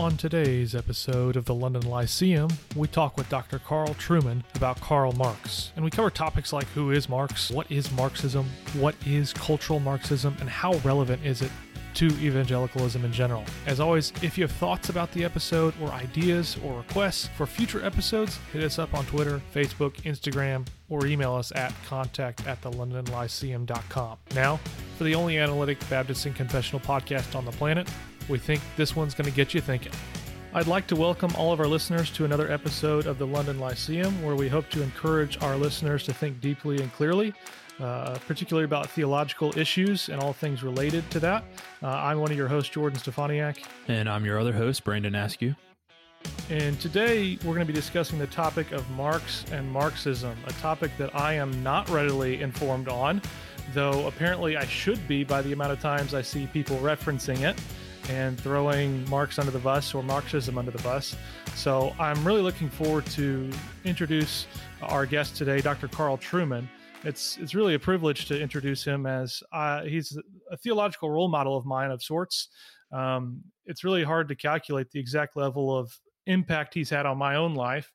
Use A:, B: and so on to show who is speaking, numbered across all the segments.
A: On today's episode of the London Lyceum, we talk with Dr. Carl Trueman about Karl Marx. And we cover topics like who is Marx, what is Marxism, what is cultural Marxism, and how relevant is it to evangelicalism in general. As always, if you have thoughts about the episode or ideas or requests for future episodes, hit us up on Twitter, Facebook, Instagram, or email us at contact at thelondonlyceum.com. Now, for the only analytic Baptist and confessional podcast on the planet, we think this one's going to get you thinking. I'd like to welcome all of our listeners to another episode of the London Lyceum, where we hope to encourage our listeners to think deeply and clearly, uh, particularly about theological issues and all things related to that. Uh, I'm one of your hosts, Jordan Steffaniak.
B: And I'm your other host, Brandon Askew.
A: And today we're going to be discussing the topic of Marx and Marxism, a topic that I am not readily informed on, though apparently I should be by the amount of times I see people referencing it and throwing Marx under the bus or Marxism under the bus. So I'm really looking forward to introduce our guest today, Dr. Carl Trueman. It's it's really a privilege to introduce him as uh, he's a theological role model of mine of sorts. Um, it's really hard to calculate the exact level of impact he's had on my own life,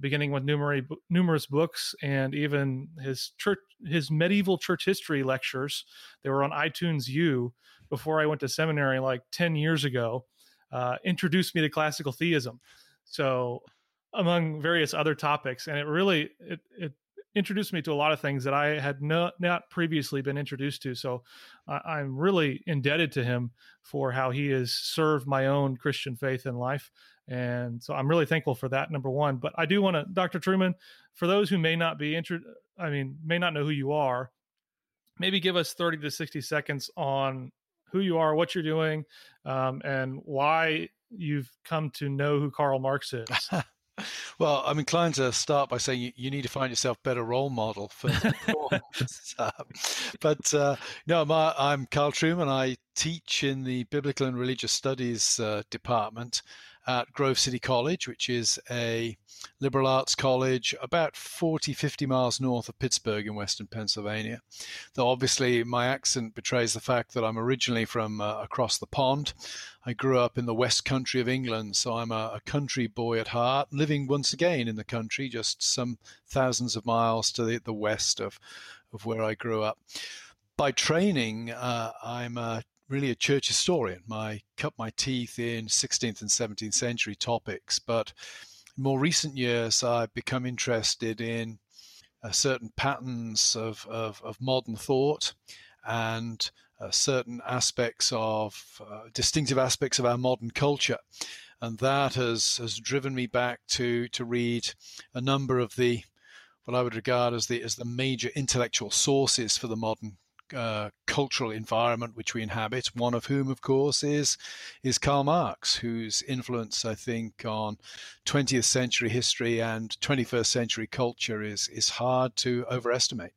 A: beginning with numerous numerous books and even his church his medieval church history lectures. They were on iTunes U before I went to seminary like 10 years ago, uh, introduced me to classical theism. So, among various other topics, and it really it, it introduced me to a lot of things that I had no, not previously been introduced to. So, uh, I'm really indebted to him for how he has served my own Christian faith and life. And so I'm really thankful for that, number one. But I do want to, Dr. Trueman, for those who may not be interested, I mean, may not know who you are, maybe give us 30 to 60 seconds on who you are, what you're doing, um, and why you've come to know who Karl Marx is.
C: well, I'm inclined to start by saying you, you need to find yourself better role model for. but uh, no, my, I'm Carl Trueman. I teach in the Biblical and Religious Studies uh, department at Grove City College, which is a liberal arts college about 40, 50 miles north of Pittsburgh in western Pennsylvania. Though obviously my accent betrays the fact that I'm originally from uh, across the pond. I grew up in the west country of England, so I'm a, a, country boy at heart, living once again in the country, just some thousands of miles to the, the west of, of where I grew up. By training, uh, I'm a really a church historian. I cut my teeth in 16th and 17th century topics, but in more recent years, I've become interested in uh, certain patterns of, of, of, modern thought and uh, certain aspects of uh, distinctive aspects of our modern culture. And that has, has driven me back to, to read a number of the what I would regard as the as the major intellectual sources for the modern uh, cultural environment which we inhabit. One of whom, of course, is is Karl Marx, whose influence, I think, on 20th century history and 21st century culture is is hard to overestimate.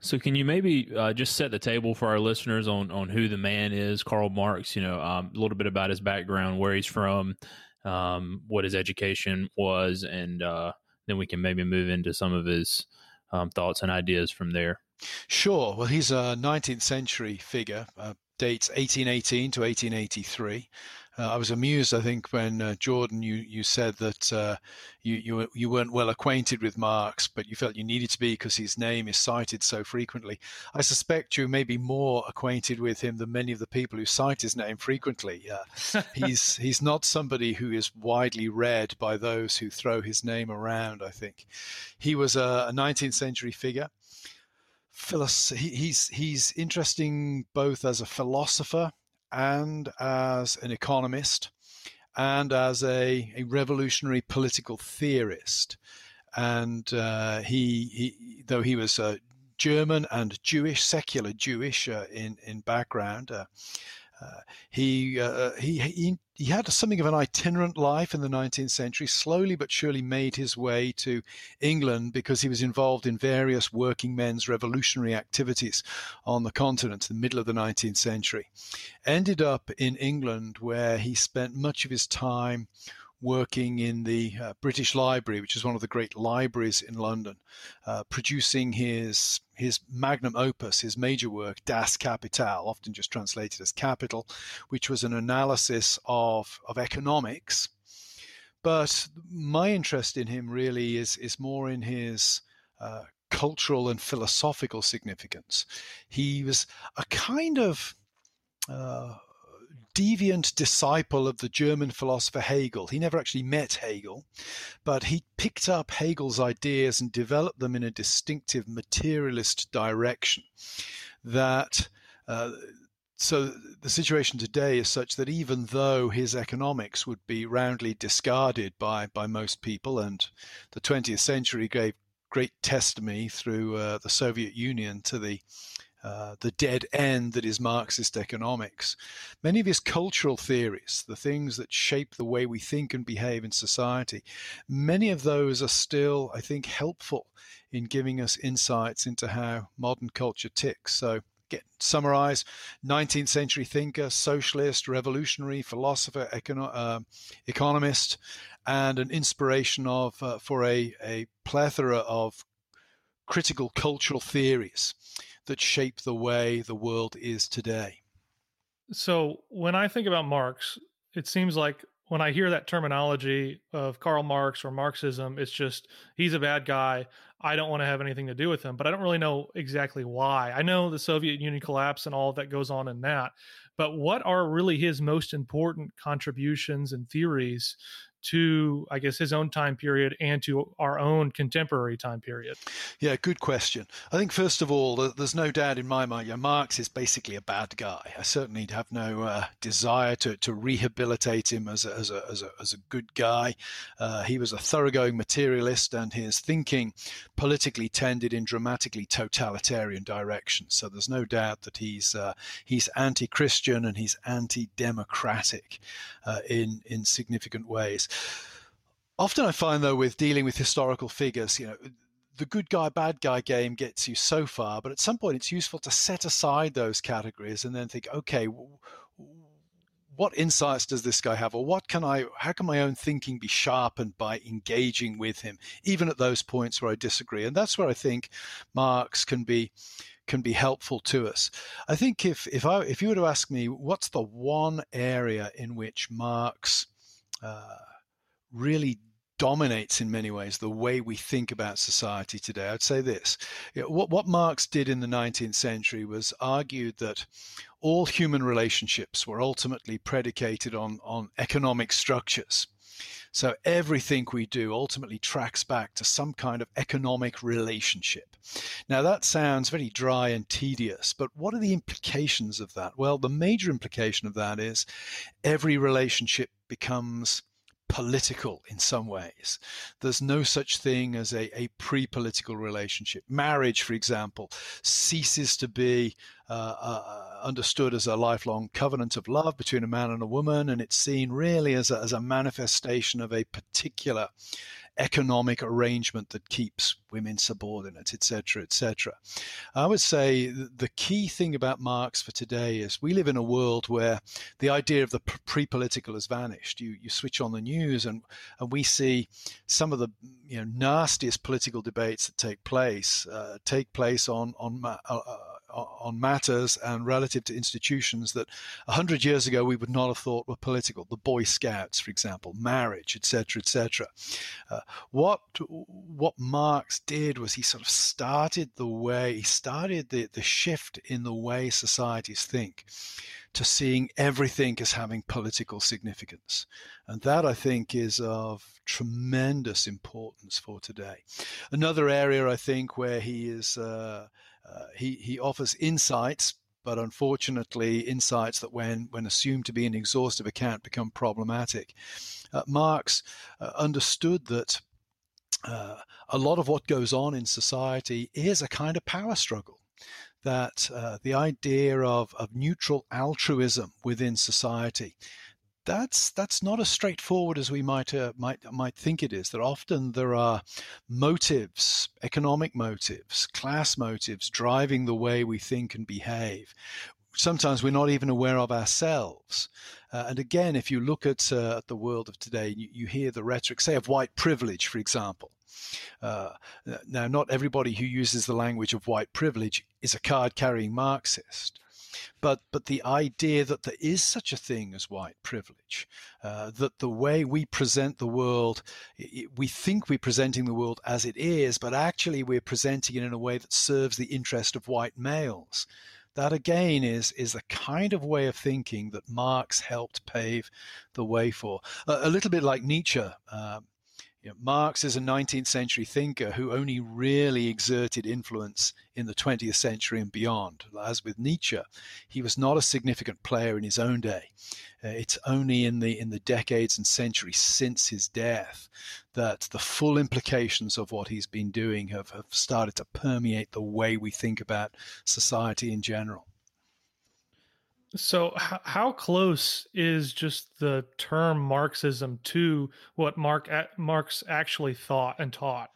B: So, can you maybe uh, just set the table for our listeners on on who the man is, Karl Marx? You know, um, a little bit about his background, where he's from, um, what his education was, and uh, then we can maybe move into some of his um, thoughts and ideas from there.
C: Sure. Well, he's a 19th century figure, uh, dates 1818 to 1883. Uh, I was amused, I think, when uh, Jordan, you, you said that uh, you, you, you weren't well acquainted with Marx, but you felt you needed to be because his name is cited so frequently. I suspect you may be more acquainted with him than many of the people who cite his name frequently. Uh, he's he's not somebody who is widely read by those who throw his name around. I think he was a, a 19th century figure he's he's interesting both as a philosopher and as an economist and as a, a revolutionary political theorist. And uh, he, he, though he was uh, German and Jewish, secular Jewish uh, in in background, uh, uh, he, he, he, he had something of an itinerant life in the 19th century, slowly but surely made his way to England because he was involved in various working men's revolutionary activities on the continent in the middle of the 19th century. Ended up in England where he spent much of his time working in the uh, British Library, which is one of the great libraries in London, uh, producing his his magnum opus, his major work, Das Kapital, often just translated as Capital, which was an analysis of of economics. But my interest in him really is is more in his uh, cultural and philosophical significance. He was a kind of uh, deviant disciple of the German philosopher Hegel. He never actually met Hegel, but he picked up Hegel's ideas and developed them in a distinctive materialist direction. That uh, so the situation today is such that even though his economics would be roundly discarded by by most people, and the 20th century gave great testimony through uh, the Soviet Union to the uh, the dead end that is Marxist economics. Many of his cultural theories, the things that shape the way we think and behave in society, many of those are still, I think, helpful in giving us insights into how modern culture ticks. So, get summarize 19th century thinker, socialist, revolutionary, philosopher, econo- uh, economist, and an inspiration of uh, for a, a plethora of critical cultural theories that shape the way the world is today.
A: So when I think about Marx, it seems like when I hear that terminology of Karl Marx or Marxism, it's just he's a bad guy. I don't want to have anything to do with him, but I don't really know exactly why. I know the Soviet Union collapse and all that goes on in that, but what are really his most important contributions and theories to, I guess, his own time period and to our own contemporary time period?
C: Yeah, good question. I think, first of all, there's no doubt in my mind, yeah, Marx is basically a bad guy. I certainly have no uh, desire to, to rehabilitate him as a, as a, as a, as a good guy. Uh, he was a thoroughgoing materialist, and his thinking politically tended in dramatically totalitarian directions. So there's no doubt that he's uh, he's anti-Christian and he's anti-democratic uh, in in significant ways. Often I find though with dealing with historical figures, you know, the good guy bad guy game gets you so far, but at some point it's useful to set aside those categories and then think, okay, what insights does this guy have? Or what can i how can my own thinking be sharpened by engaging with him even at those points where i disagree? And that's where i think marx can be can be helpful to us. I think if if i if you were to ask me what's the one area in which marx uh, really dominates in many ways the way we think about society today. I'd say this you know, what, what Marx did in the 19th century was argued that all human relationships were ultimately predicated on, on economic structures. So everything we do ultimately tracks back to some kind of economic relationship. Now, that sounds very dry and tedious, but what are the implications of that? Well, the major implication of that is every relationship becomes political in some ways. There's no such thing as a, a pre political relationship. Marriage, for example, ceases to be uh, uh, understood as a lifelong covenant of love between a man and a woman, and it's seen really as a, as a manifestation of a particular economic arrangement that keeps women subordinate, etc., etc. I would say the key thing about Marx for today is we live in a world where the idea of the pre-political has vanished. You you switch on the news and and we see some of the you know nastiest political debates that take place uh, take place on on. Uh, uh on matters and relative to institutions that 100 years ago we would not have thought were political. The Boy Scouts, for example, marriage, etc., etc. Uh, what what Marx did was he sort of started the way he started the, the shift in the way societies think to seeing everything as having political significance. And that, I think, is of tremendous importance for today. Another area, I think, where he is uh, uh, he, he offers insights, but unfortunately, insights that, when, when assumed to be an exhaustive account, become problematic. Uh, Marx uh, understood that uh, a lot of what goes on in society is a kind of power struggle. That uh, the idea of, of neutral altruism within society that's that's not as straightforward as we might uh, might might think it is. That often there are motives, economic motives, class motives driving the way we think and behave. sometimes we're not even aware of ourselves. Uh, and again, if you look at, uh, the world of today, you, you, hear the rhetoric, say, of white privilege, for example. Uh, now, not everybody who uses the language of white privilege is a card carrying Marxist. But, but the idea that there is such a thing as white privilege, uh, that the way we present the world, we think we're presenting the world as it is, but actually we're presenting it in a way that serves the interest of white males that again is is the kind of way of thinking that Marx helped pave the way for. Uh, a little bit like Nietzsche, um, you know, Marx is a 19th century thinker who only really exerted influence in the 20th century and beyond. As with Nietzsche, he was not a significant player in his own day. Uh, it's only in the in the decades and centuries since his death that the full implications of what he's been doing have, have started to permeate the way we think about society in general.
A: So, h- how close is just the term Marxism to what Mark Marx actually thought and taught?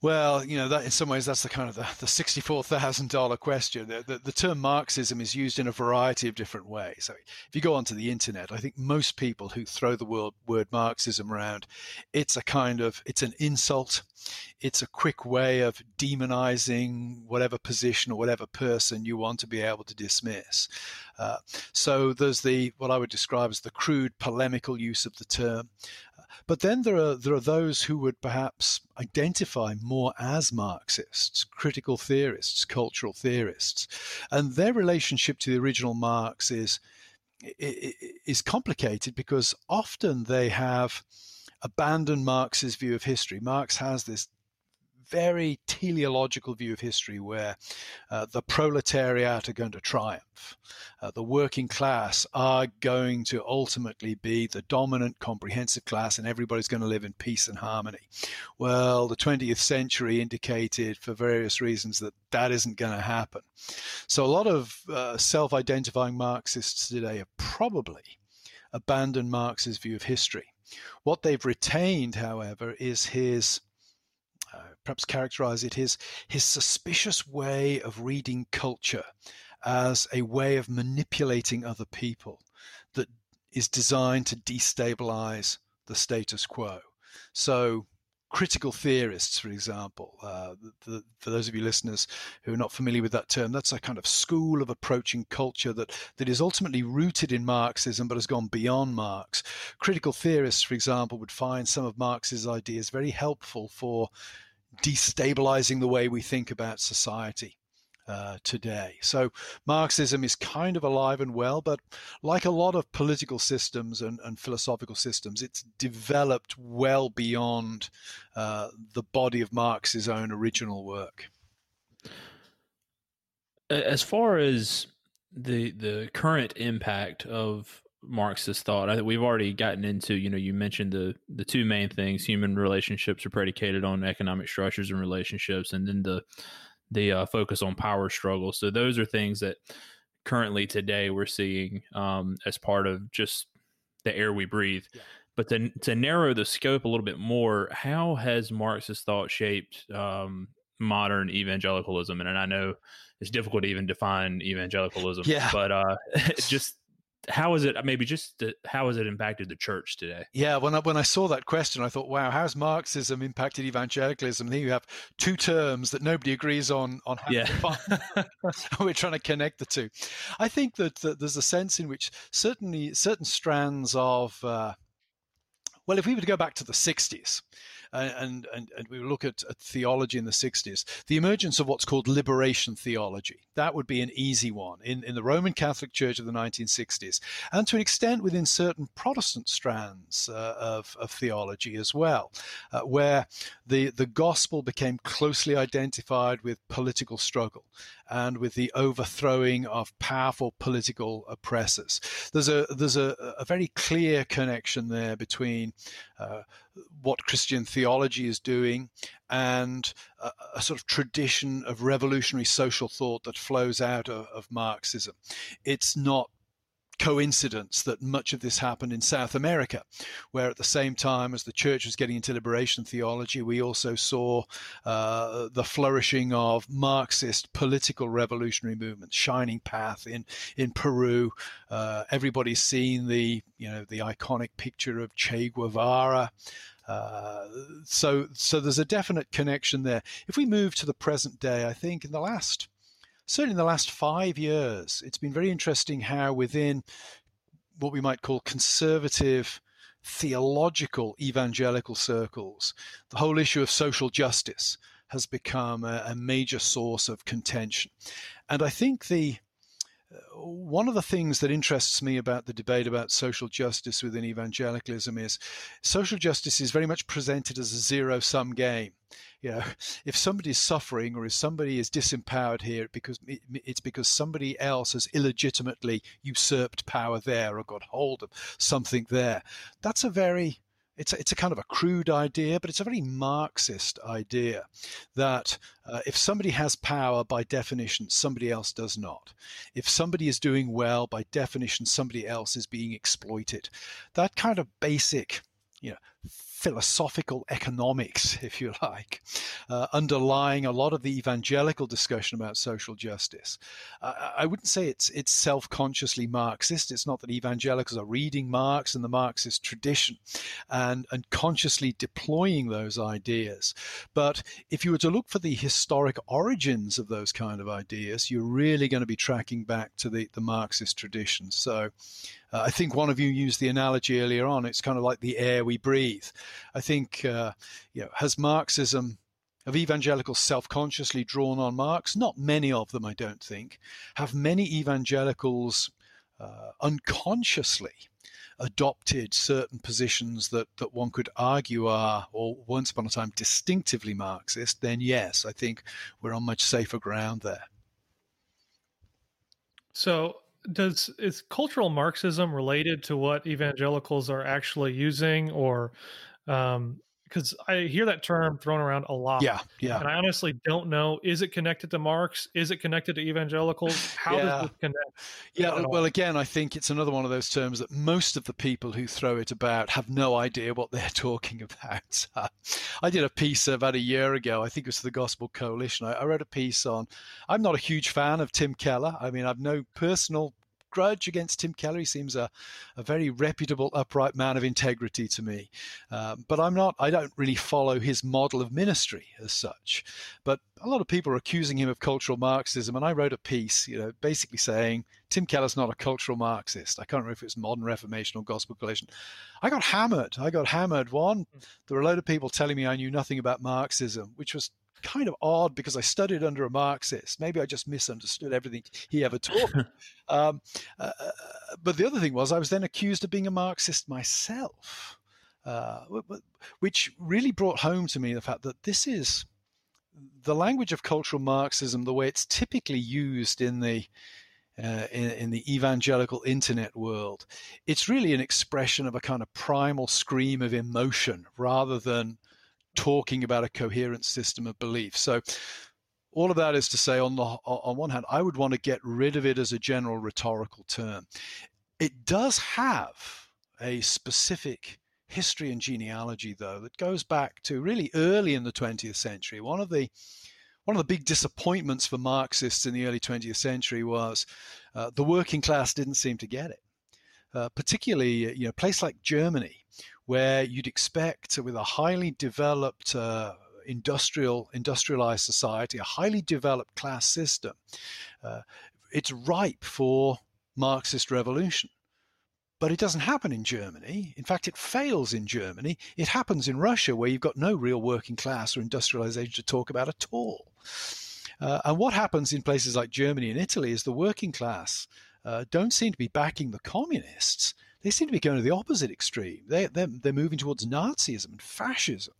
C: Well, you know, that in some ways that's the kind of the, the sixty-four thousand dollar question. The, the, the, term Marxism is used in a variety of different ways. So if you go onto the internet, I think most people who throw the word, word Marxism around, it's a kind of it's an insult. It's a quick way of demonizing whatever position or whatever person you want to be able to dismiss. Uh, so there's the what I would describe as the crude polemical use of the term. But then there are there are those who would perhaps identify more as Marxists, critical theorists, cultural theorists, and their relationship to the original Marx is is complicated because often they have abandoned Marx's view of history. Marx has this very teleological view of history where uh, the proletariat are going to triumph. Uh, the working class are going to ultimately be the dominant comprehensive class and everybody's going to live in peace and harmony. Well, the 20th century indicated for various reasons that that isn't going to happen. So a lot of uh, self identifying Marxists today have probably abandoned Marx's view of history. What they've retained, however, is his uh, perhaps characterize it his his suspicious way of reading culture as a way of manipulating other people that is designed to destabilize the status quo. So critical theorists, for example, uh, the, for those of you listeners who are not familiar with that term, that's a kind of school of approaching culture that, that is ultimately rooted in Marxism but has gone beyond Marx. Critical theorists, for example, would find some of Marx's ideas very helpful for destabilizing the way we think about society. Uh, today. So Marxism is kind of alive and well, but like a lot of political systems and, and philosophical systems, it's developed well beyond uh, the body of Marx's own original work.
B: As far as the the current impact of Marxist thought. I think we've already gotten into, you know, you mentioned the the two main things: human relationships are predicated on economic structures and relationships, and then the the uh, focus on power struggle. So those are things that currently today we're seeing um, as part of just the air we breathe. Yeah. But to to narrow the scope a little bit more, how has Marxist thought shaped um, modern evangelicalism? And, and I know it's difficult to even define evangelicalism,
C: yeah.
B: but uh, just how is it maybe just how has it impacted the church today?
C: Yeah when I, when I saw that question i thought wow how's marxism impacted evangelicalism? And then you have two terms that nobody agrees on on how
B: yeah.
C: we're trying to connect the two. I think that, that, there's a sense in which certainly certain strands of uh, well if we were to go back to the 60s and, and, and we look at, at theology in the 60s, the emergence of what's called liberation theology. That would be an easy one in, in the Roman Catholic Church of the 1960s, and to an extent within certain Protestant strands uh, of, of theology as well, uh, where the, the gospel became closely identified with political struggle and with the overthrowing of powerful political oppressors. There's a there's a, a very clear connection there between uh, what Christian theology is doing and a, a, sort of tradition of revolutionary social thought that flows out of, of Marxism. It's not coincidence that much of this happened in South America, where at the same time as the church was getting into liberation theology, we also saw uh, the flourishing of Marxist political revolutionary movements, Shining Path in in Peru. Uh, everybody's seen the you know the iconic picture of Che Guevara. Uh, so, so there's a definite connection there. If we move to the present day, I think in the last certainly in the last five years, it's been very interesting how within what we might call conservative theological evangelical circles, the whole issue of social justice has become a, a major source of contention. And I think the uh, one of the things that interests me about the debate about social justice within evangelicalism is social justice is very much presented as a zero sum game. You know, if somebody is suffering or if somebody is disempowered here, because it's because somebody else has illegitimately usurped power there or got hold of something there. That's a very it's a, it's a kind of a crude idea, but it's a very Marxist idea that uh, if somebody has power, by definition, somebody else does not. If somebody is doing well, by definition, somebody else is being exploited. That kind of basic, you know, philosophical economics, if you like, uh, underlying a lot of the evangelical discussion about social justice. Uh, I wouldn't say it's it's self-consciously Marxist. It's not that evangelicals are reading Marx and the Marxist tradition and and consciously deploying those ideas. But if you were to look for the historic origins of those kind of ideas, you're really going to be tracking back to the, the Marxist tradition. So uh, I think one of you used the analogy earlier on. It's kind of like the air we breathe. I think, uh, you know, has Marxism, have evangelicals self-consciously drawn on Marx? Not many of them, I don't think. Have many evangelicals uh, unconsciously adopted certain positions that, that one could argue are, or once upon a time, distinctively Marxist, then yes, I think we're on much safer ground there.
A: So does is cultural Marxism related to what evangelicals are actually using, or um, because I hear that term thrown around a lot.
C: Yeah, yeah.
A: And I honestly don't know. Is it connected to Marx? Is it connected to evangelicals? How yeah. does it connect?
C: Yeah, well, again, I think it's another one of those terms that most of the people who throw it about have no idea what they're talking about. I did a piece about a year ago. I think it was for the Gospel Coalition. I, I wrote a piece on. I'm not a huge fan of Tim Keller. I mean, I've no personal grudge against Tim Keller. He seems a, a very reputable, upright man of integrity to me. Um, but I'm not, I don't really follow his model of ministry as such. But a lot of people are accusing him of cultural Marxism. And I wrote a piece, you know, basically saying Tim Keller's not a cultural Marxist. I can't remember if it's modern Reformation or gospel coalition. I got hammered. I got hammered. One, hmm. there were a load of people telling me I knew nothing about Marxism, which was kind of odd because I studied under a Marxist. Maybe I just misunderstood everything he ever taught me. um, uh, uh, but the other thing was, I was then accused of being a Marxist myself, uh, which really brought home to me the fact that this is the language of cultural Marxism, the way it's typically used in the uh, in, in, the evangelical internet world, it's really an expression of a kind of primal scream of emotion rather than talking about a coherent system of belief. So all of that is to say on the on one hand i would want to get rid of it as a general rhetorical term. It does have a specific history and genealogy though that goes back to really early in the 20th century. One of the one of the big disappointments for marxists in the early 20th century was uh, the working class didn't seem to get it. Uh, particularly you know a place like germany where you'd expect with a highly developed uh, industrial industrialized society, a highly developed class system, uh, it's ripe for Marxist revolution. But it doesn't happen in Germany. In fact, it fails in Germany. It happens in Russia, where you've got no real working class or industrialization to talk about at all. Uh, and what happens in places like Germany and Italy is the working class uh, don't seem to be backing the communists they seem to be going to the opposite extreme. They, they're, they're moving towards Nazism and fascism.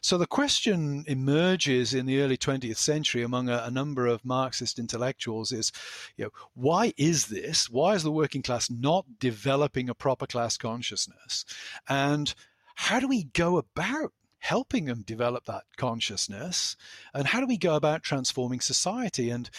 C: So the question emerges in the early 20th century among a, a, number of Marxist intellectuals is, you know, why is this? Why is the working class not developing a proper class consciousness? And how do we go about helping them develop that consciousness? And how do we go about transforming society? And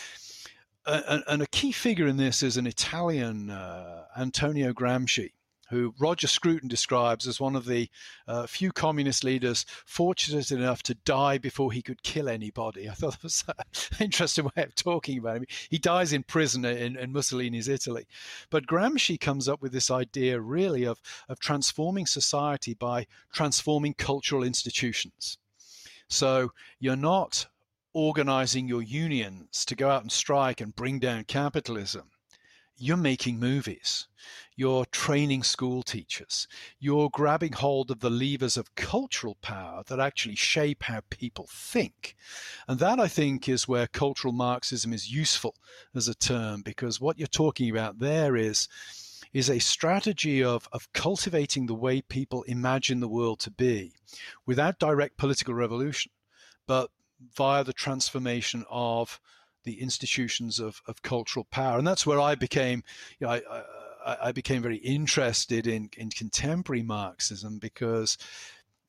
C: and, and, a key figure in this is an Italian, uh, Antonio Gramsci, who Roger Scruton describes as one of the uh, few communist leaders fortunate enough to die before he could kill anybody. I thought that was an interesting way of talking about him. He dies in prison in, in Mussolini's Italy. But Gramsci comes up with this idea really of, of transforming society by transforming cultural institutions. So you're not organizing your unions to go out and strike and bring down capitalism you're making movies. You're training school teachers. You're grabbing hold of the levers of cultural power that actually shape how people think. And that, I think, is where cultural Marxism is useful as a term, because what you're talking about there is is a strategy of, of cultivating the way people imagine the world to be without direct political revolution, but via the transformation of the institutions of, of cultural power. And that's where I became, you know, I, I, I became very interested in, in contemporary Marxism because,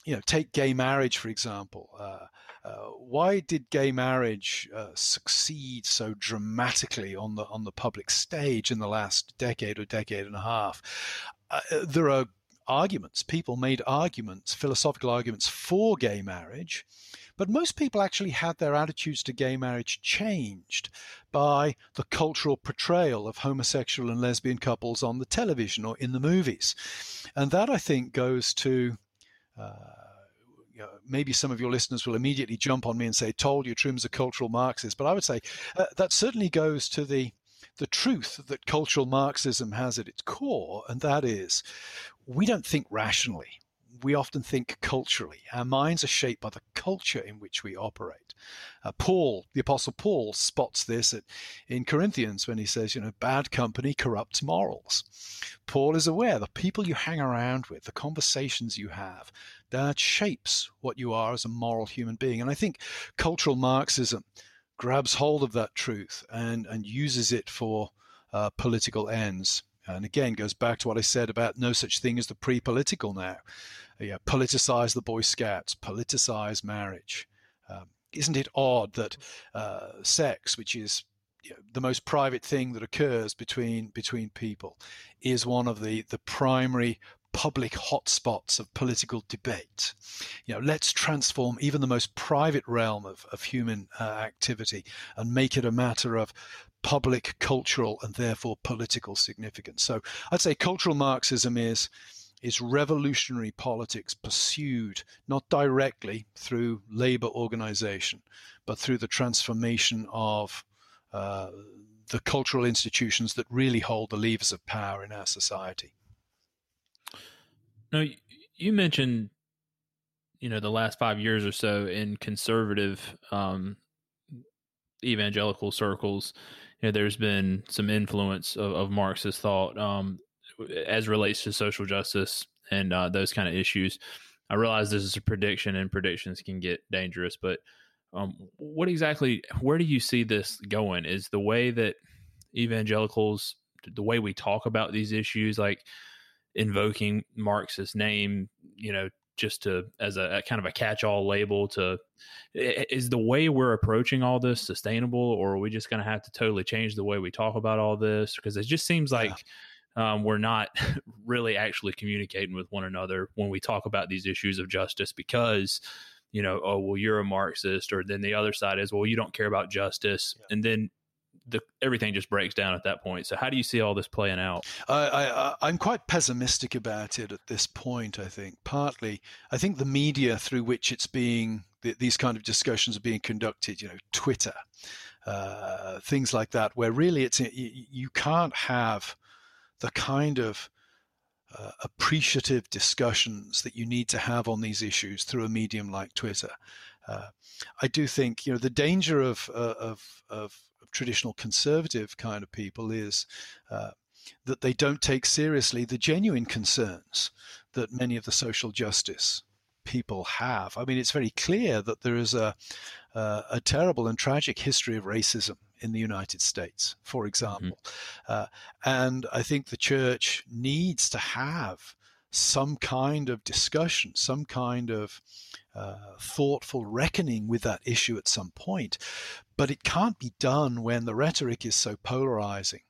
C: you know, take gay marriage, for example. Uh, uh, why did gay marriage uh, succeed so dramatically on the on the public stage in the last decade or decade and a half? Uh, there are arguments. People made arguments, philosophical arguments for gay marriage, but most people actually had their attitudes to gay marriage changed by the cultural portrayal of homosexual and lesbian couples on the television or in the movies. And that, I think, goes to. Uh, maybe some of your listeners will immediately jump on me and say, "Told you, Trueman's a cultural Marxist." But I would say uh, that certainly goes to the the truth that cultural Marxism has at its core, and that is, we don't think rationally we often think culturally. Our minds are shaped by the culture in which we operate. Uh, Paul, the Apostle Paul, spots this at, in Corinthians when he says, you know, bad company corrupts morals. Paul is aware the people you hang around with, the conversations you have, that shapes what you are as a moral human being. And I think cultural Marxism grabs hold of that truth and, and uses it for uh, political ends. And again, goes back to what I said about no such thing as the pre political now yeah, politicize the Boy Scouts, politicize marriage. Um, isn't it odd that uh, sex, which is you know, the most private thing that occurs between between people, is one of the the primary public hotspots of political debate. You know, let's transform even the most private realm of, of human uh, activity and make it a matter of public, cultural, and therefore political significance. So I'd say cultural Marxism is is revolutionary politics pursued not directly through labor organization, but through the transformation of uh, the cultural institutions that really hold the levers of power in our society.
B: Now, you mentioned, you know, the last five years or so in conservative um, evangelical circles, you know, there's been some influence of, of Marxist thought. Um, as relates to social justice and uh, those kind of issues. I realize this is a prediction, and predictions can get dangerous. But um, what exactly? Where do you see this going? Is the way that evangelicals, the way we talk about these issues, like invoking Marx's name, you know, just to as a, a, kind of a catch-all label to is the way we're approaching all this sustainable or are we just going to have to totally change the way we talk about all this? Because it just seems like yeah um, we're not really actually communicating with one another when we talk about these issues of justice because you know oh well you're a marxist or then the other side is well you don't care about justice. Yeah. and then the, everything just breaks down at that point. So, how do you see all this playing out?
C: I, I, am quite pessimistic about it at this point. I think partly, I think the media through which it's being these kind of discussions are being conducted, you know, Twitter, uh, things like that, where really it's you can't have the kind of uh, appreciative discussions that you need to have on these issues through a medium like Twitter. Uh, I do think you know the danger of, uh, of, of traditional conservative kind of people is uh, that they don't take seriously the genuine concerns that many of the social justice people have. I mean, it's very clear that there is a, a terrible and tragic history of racism in the United States, for mm-hmm. example. Mm-hmm. Uh, and I think the church needs to have some kind of discussion, some kind of uh, thoughtful reckoning with that issue at some point. But it can't be done when the rhetoric is so polarizing.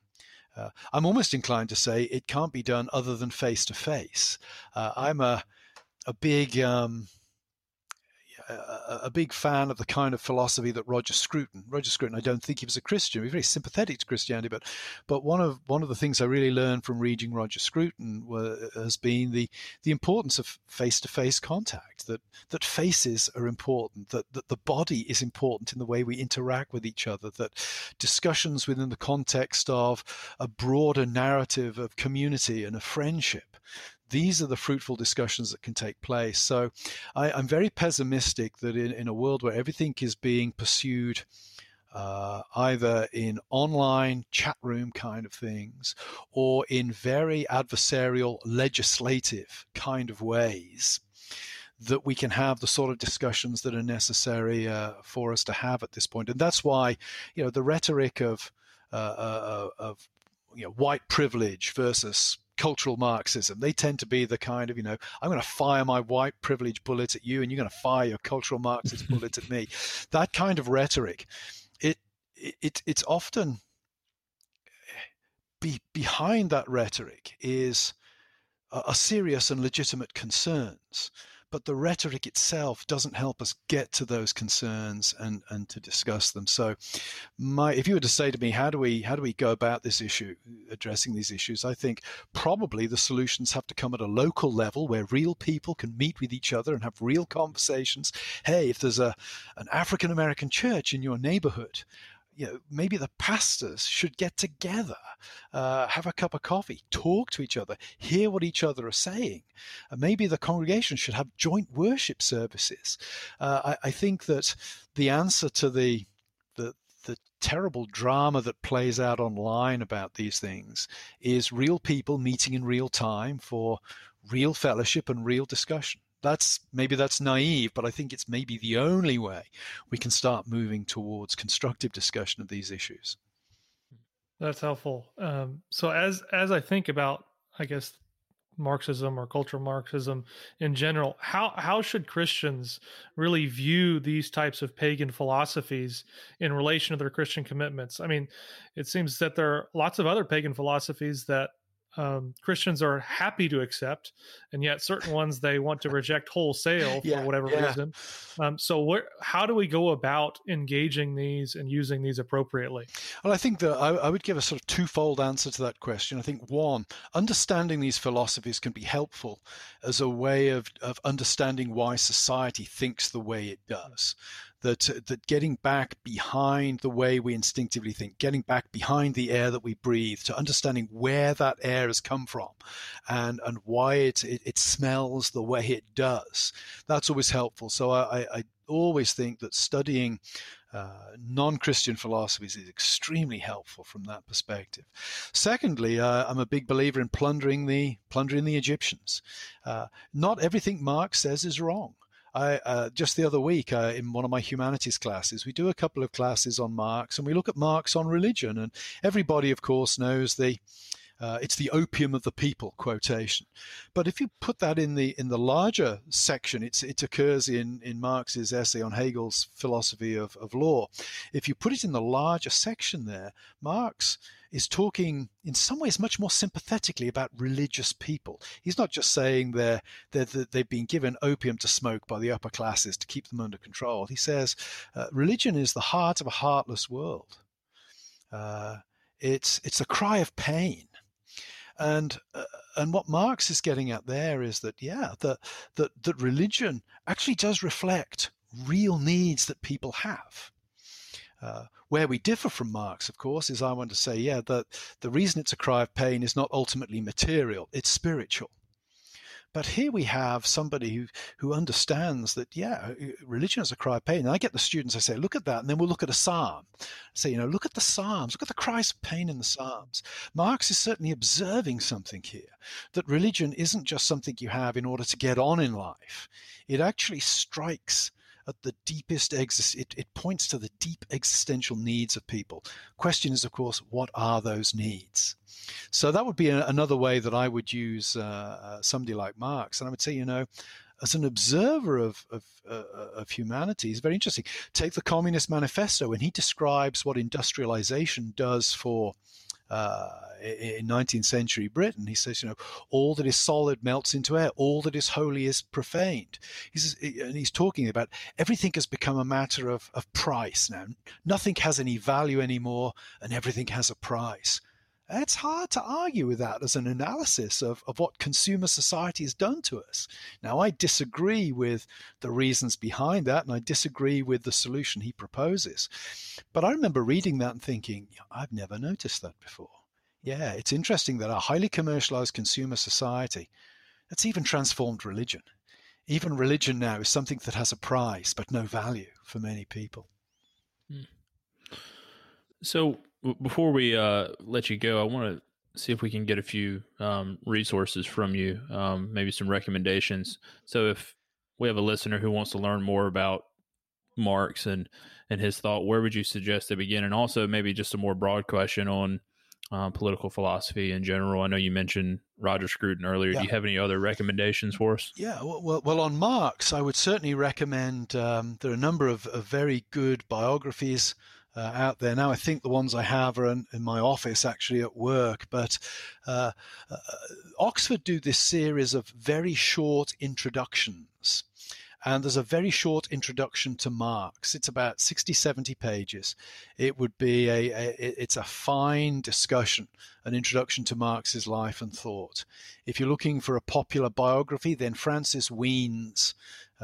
C: Uh, I'm almost inclined to say it can't be done other than face to face. I'm a a big um, a, big fan of the kind of philosophy that Roger Scruton. Roger Scruton, I don't think he was a Christian. He was very sympathetic to Christianity, but but one of one of the things I really learned from reading Roger Scruton has been the the importance of face to face contact. That that faces are important. That that the body is important in the way we interact with each other. That discussions within the context of a broader narrative of community and a friendship these are the fruitful discussions that can take place. So I, am very pessimistic that in, in a world where everything is being pursued uh, either in online chat room kind of things or in very adversarial legislative kind of ways that we can have the sort of discussions that are necessary uh, for us to have at this point and that's why you know the rhetoric of uh, uh of you know white privilege versus cultural Marxism. They tend to be the kind of, you know, I'm going to fire my white privilege bullet at you and you're going to fire your cultural Marxist bullet at me. That kind of rhetoric, it, it it's often be, behind that rhetoric is a, a serious and legitimate concerns but the rhetoric itself doesn't help us get to those concerns and, and to discuss them. So, my if you were to say to me, how do we how do we go about this issue, addressing these issues? I think probably the solutions have to come at a local level where real people can meet with each other and have real conversations. Hey, if there's a an African American church in your neighborhood, you know, maybe the pastors should get together, uh, have a cup of coffee, talk to each other, hear what each other are saying. And maybe the congregation should have joint worship services. Uh, I, I, think that the answer to the, the the terrible drama that plays out online about these things is real people meeting in real time for real fellowship and real discussion that's maybe that's naive, but I think it's maybe the only way we can start moving towards constructive discussion of these issues.
A: That's helpful. Um, so as as I think about, I guess Marxism or cultural Marxism in general, how how should Christians really view these types of pagan philosophies in relation to their Christian commitments? I mean, it seems that there are lots of other pagan philosophies that um, Christians are happy to accept, and yet certain ones they want to reject wholesale for yeah, whatever yeah. reason. Um, so, what, how do we go about engaging these and using these appropriately?
C: Well, I think that I, I, would give a sort of twofold answer to that question. I think one, understanding these philosophies can be helpful as a way of, of understanding why society thinks the way it does that that getting back behind the way we instinctively think, getting back behind the air that we breathe, to understanding where that air has come from, and and why it it, it smells the way it does. That's always helpful. So I, I always think that studying uh, non-Christian philosophies is extremely helpful from that perspective. Secondly, uh, I'm a big believer in plundering the plundering the Egyptians. Uh, not everything Marx says is wrong. I, uh, just the other week uh, in one of my humanities classes, we do a couple of classes on Marx, and we look at Marx on religion. And everybody, of course, knows the uh, it's the opium of the people quotation. But if you put that in the in the larger section, it's, it occurs in, in Marx's essay on Hegel's philosophy of, of law. If you put it in the larger section there, Marx is talking in some ways much more sympathetically about religious people. He's not just saying they're, they're, they've been given opium to smoke by the upper classes to keep them under control. He says uh, religion is the heart of a heartless world. Uh, it's, it's a cry of pain. And uh, and what Marx is getting at there is that yeah that that that religion actually does reflect real needs that people have. Uh, where we differ from Marx, of course, is I want to say, yeah, that the reason it's a cry of pain is not ultimately material, it's spiritual. But here we have somebody who, who understands that, yeah, uh, religion is a cry of pain. And I get the students, I say, look at that. And then we'll look at a psalm. I say, you know, look at the psalms, look at the cries of pain in the psalms. Marx is certainly observing something here that religion isn't just something you have in order to get on in life, it actually strikes at the deepest exist it, it points to the deep existential needs of people. Question is of course what are those needs? So that would be a, another way that i would use uh, uh, somebody like marx. And i would say you know as an observer of, of, uh, of humanity is very interesting. Take the Communist Manifesto, and he describes what industrialization does for uh, in 19th century Britain. He says, you know, all that is solid melts into air, all that is holy is profaned. He says, and he's talking about everything has become a matter of, of price now. Nothing has any value anymore, and everything has a price. It's hard to argue with that as an analysis of, of what consumer society has done to us. Now, I disagree with the reasons behind that, and I disagree with the solution he proposes. But I remember reading that and thinking, I've never noticed that before. Yeah, it's interesting that a highly commercialized consumer society that's even transformed religion. Even religion now is something that has a price but no value for many people. Hmm.
B: So, before we uh, let you go, I want to see if we can get a few um, resources from you, um, maybe some recommendations. So if we have a listener who wants to learn more about Marx and and his thought, where would you suggest they begin? And also maybe just a more broad question on um, political philosophy in general. I know you mentioned Roger Scruton earlier. Yeah. Do you have any other recommendations for us?
C: Yeah, well, well on Marx, I would certainly recommend. Um, there are a number of, of very good biographies uh, out there now. I think the ones I have are in, in my office actually at work. But uh, uh, Oxford do this series of very short introductions. And there's a very short introduction to Marx. It's about 60, 70 pages. It would be a, a it's a fine discussion, an introduction to Marx's life and thought. If you're looking for a popular biography, then Francis Wheen's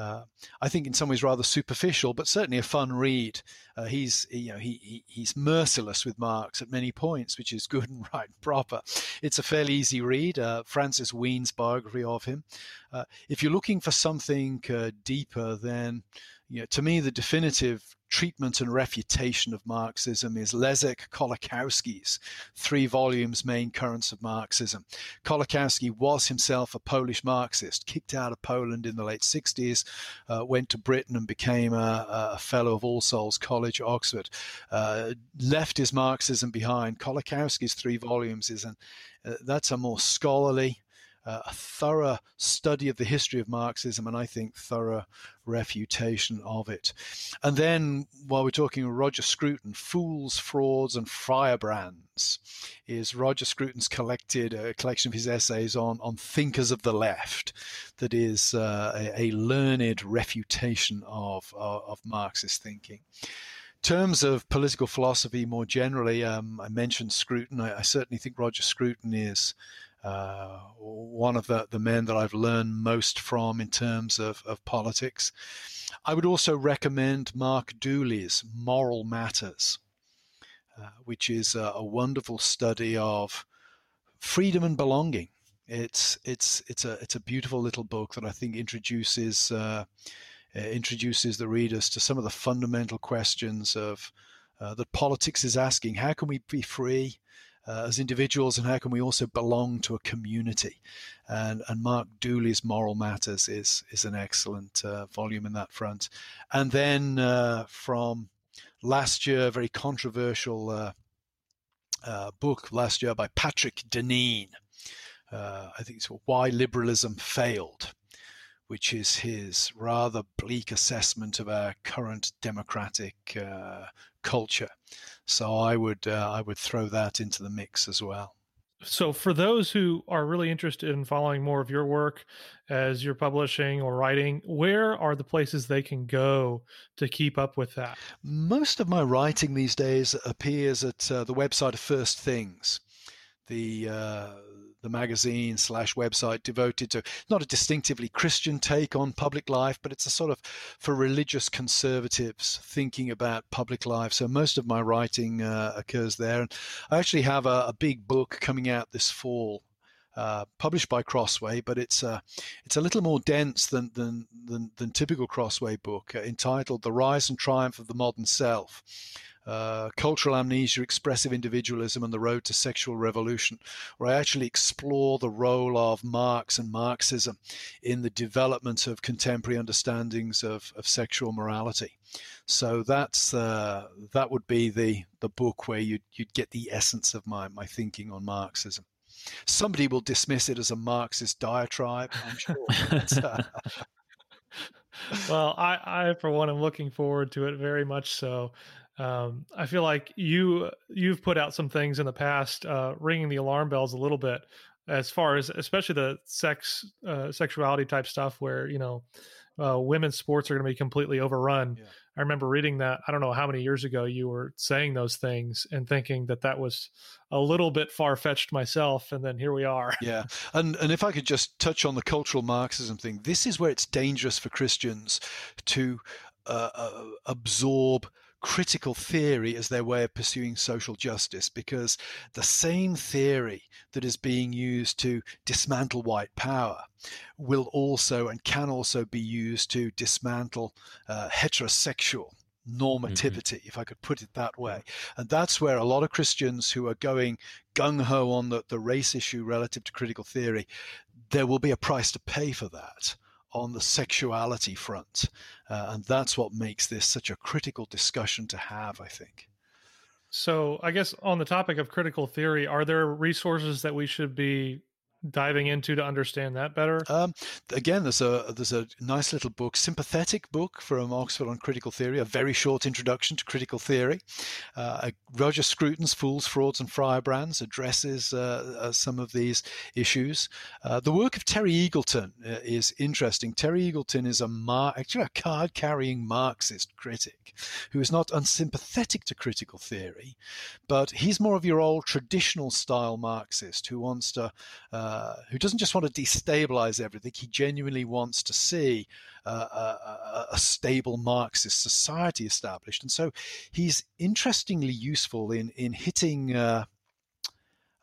C: uh, I think in some ways rather superficial, but certainly a fun read. Uh, he's you know he, he, he's merciless with Marx at many points, which is good and right and proper. It's a fairly easy read. Uh, Francis Wheen's biography of him. Uh, if you're looking for something uh, deeper, then you know, to me the definitive treatment and refutation of Marxism is Leszek Kolakowski's three volumes, Main Currents of Marxism. Kolakowski was himself a Polish Marxist, kicked out of Poland in the late 60s, uh, went to Britain and became a, a, fellow of All Souls College, Oxford, uh, left his Marxism behind. Kolakowski's three volumes is an, uh, that's a more scholarly, uh, a thorough study of the history of Marxism and I think thorough refutation of it. And then, while we're talking Roger Scruton, Fools, Frauds, and Firebrands is Roger Scruton's collected a collection of his essays on, on thinkers of the left that is uh, a, a, learned refutation of, of, of Marxist thinking terms of political philosophy more generally, um, I mentioned Scruton. I, I, certainly think Roger Scruton is uh, one of the, the men that I've learned most from in terms of, of politics. I would also recommend Mark Dooley's Moral Matters, uh, which is a, a, wonderful study of freedom and belonging. It's it's it's a it's a beautiful little book that I think introduces uh, introduces the readers to some of the fundamental questions of uh, that politics is asking. How can we be free? Uh, as individuals and how can we also belong to a community? And, and Mark Dooley's Moral Matters is, is an excellent uh, volume in that front. And then uh, from last year, a very controversial uh, uh, book last year by Patrick Deneen. Uh, I think it's Why Liberalism Failed which is his rather bleak assessment of our current democratic uh, culture. So I would uh, I would throw that into the mix as well.
A: So for those who are really interested in following more of your work as you're publishing or writing, where are the places they can go to keep up with that?
C: Most of my writing these days appears at uh, the website of First Things. The uh, the magazine slash website devoted to not a distinctively Christian take on public life, but it's a sort of for religious conservatives thinking about public life. So most of my writing uh, occurs there. And I actually have a, a big book coming out this fall uh, published by Crossway, but it's uh, it's a little more dense than than than, than typical Crossway book, uh, entitled "The Rise and Triumph of the Modern Self." uh, cultural amnesia, expressive individualism, and the road to sexual revolution, where I actually explore the role of Marx and Marxism in the development of contemporary understandings of, of sexual morality. So that's uh, that would be the the book where you'd you'd get the essence of my my thinking on Marxism. Somebody will dismiss it as a Marxist diatribe, I'm sure.
A: well, I, I for one am looking forward to it very much so. Um, I feel like you you've put out some things in the past, uh, ringing the alarm bells a little bit, as far as especially the sex uh, sexuality type stuff, where you know uh, women's sports are going to be completely overrun. Yeah. I remember reading that. I don't know how many years ago you were saying those things and thinking that that was a little bit far fetched myself, and then here we are.
C: Yeah, and and if I could just touch on the cultural Marxism thing, this is where it's dangerous for Christians to uh, uh, absorb critical theory as their way of pursuing social justice because the same theory that is being used to dismantle white power will also and can also be used to dismantle uh, heterosexual normativity, mm-hmm. if I could put it that way. And that's where a lot of Christians who are going gung ho on the, the race issue relative to critical theory, there will be a price to pay for that on the sexuality front. Uh, and that's what makes this such a critical discussion to have, I think.
A: So, I guess on the topic of critical theory, are there resources that we should be diving into to understand that better? Um,
C: again, there's a there's a nice little book, sympathetic book from Oxford on critical theory, a very short introduction to critical theory. Uh, Roger Scruton's Fools, Frauds, and Firebrands addresses uh, uh, some of these issues. Uh, the work of Terry Eagleton uh, is interesting. Terry Eagleton is a mar- actually a card-carrying Marxist critic who is not unsympathetic to critical theory, but he's more of your old traditional style Marxist who wants to uh, who doesn't just want to destabilize everything, he genuinely wants to see uh, a, a, stable Marxist society established. And so he's interestingly useful in, in hitting. Uh,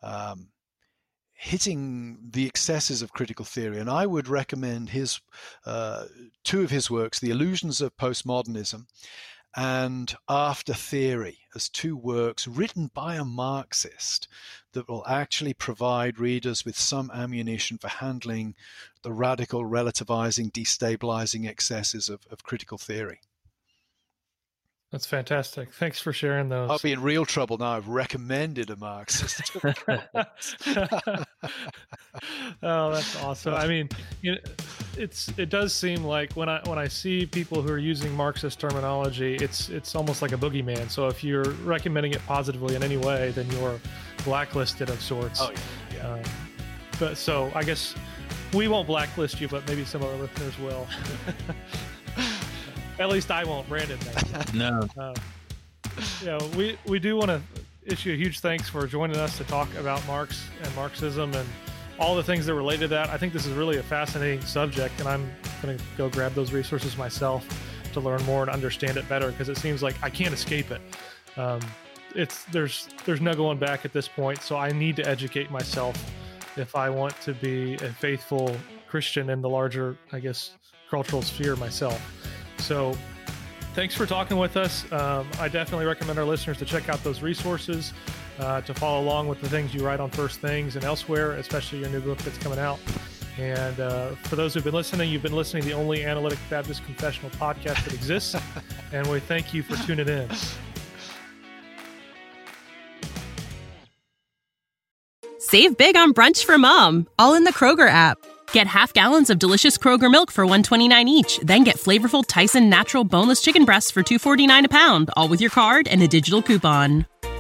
C: um, hitting the excesses of critical theory. And I would recommend his uh, two of his works, The Illusions of Postmodernism and After Theory as two works written by a Marxist that will actually provide readers with some ammunition for handling the radical, relativizing, destabilizing excesses of, of critical theory.
A: That's fantastic. Thanks for sharing those.
C: I'll be in real trouble now. I've recommended a Marxist.
A: oh, that's awesome. I mean, you know, it's it does seem like when I when I see people who are using Marxist terminology, it's it's almost like a boogeyman. So if you're recommending it positively in any way, then you're blacklisted of sorts.
C: Oh yeah. yeah. Um,
A: but so I guess we won't blacklist you, but maybe some of our listeners will. At least I won't. Brandon.
B: no. Uh,
A: yeah, we we do want to issue a huge thanks for joining us to talk about Marx and Marxism and all the things that relate to that. I think this is really a fascinating subject, and I'm going to go grab those resources myself to learn more and understand it better because it seems like I can't escape it. Um, it's there's there's no going back at this point, so I need to educate myself if I want to be a faithful Christian in the larger, I guess, cultural sphere myself. So thanks for talking with us. Um, I definitely recommend our listeners to check out those resources, uh, to follow along with the things you write on First Things and elsewhere, especially your new book that's coming out. And uh, for those who've been listening, you've been listening to the only analytic Baptist confessional podcast that exists. and we thank you for tuning in.
D: Save big on brunch for mom, all in the Kroger app. Get half gallons of delicious Kroger milk for 129 each, then get flavorful Tyson natural boneless chicken breasts for 249 a pound, all with your card and a digital coupon.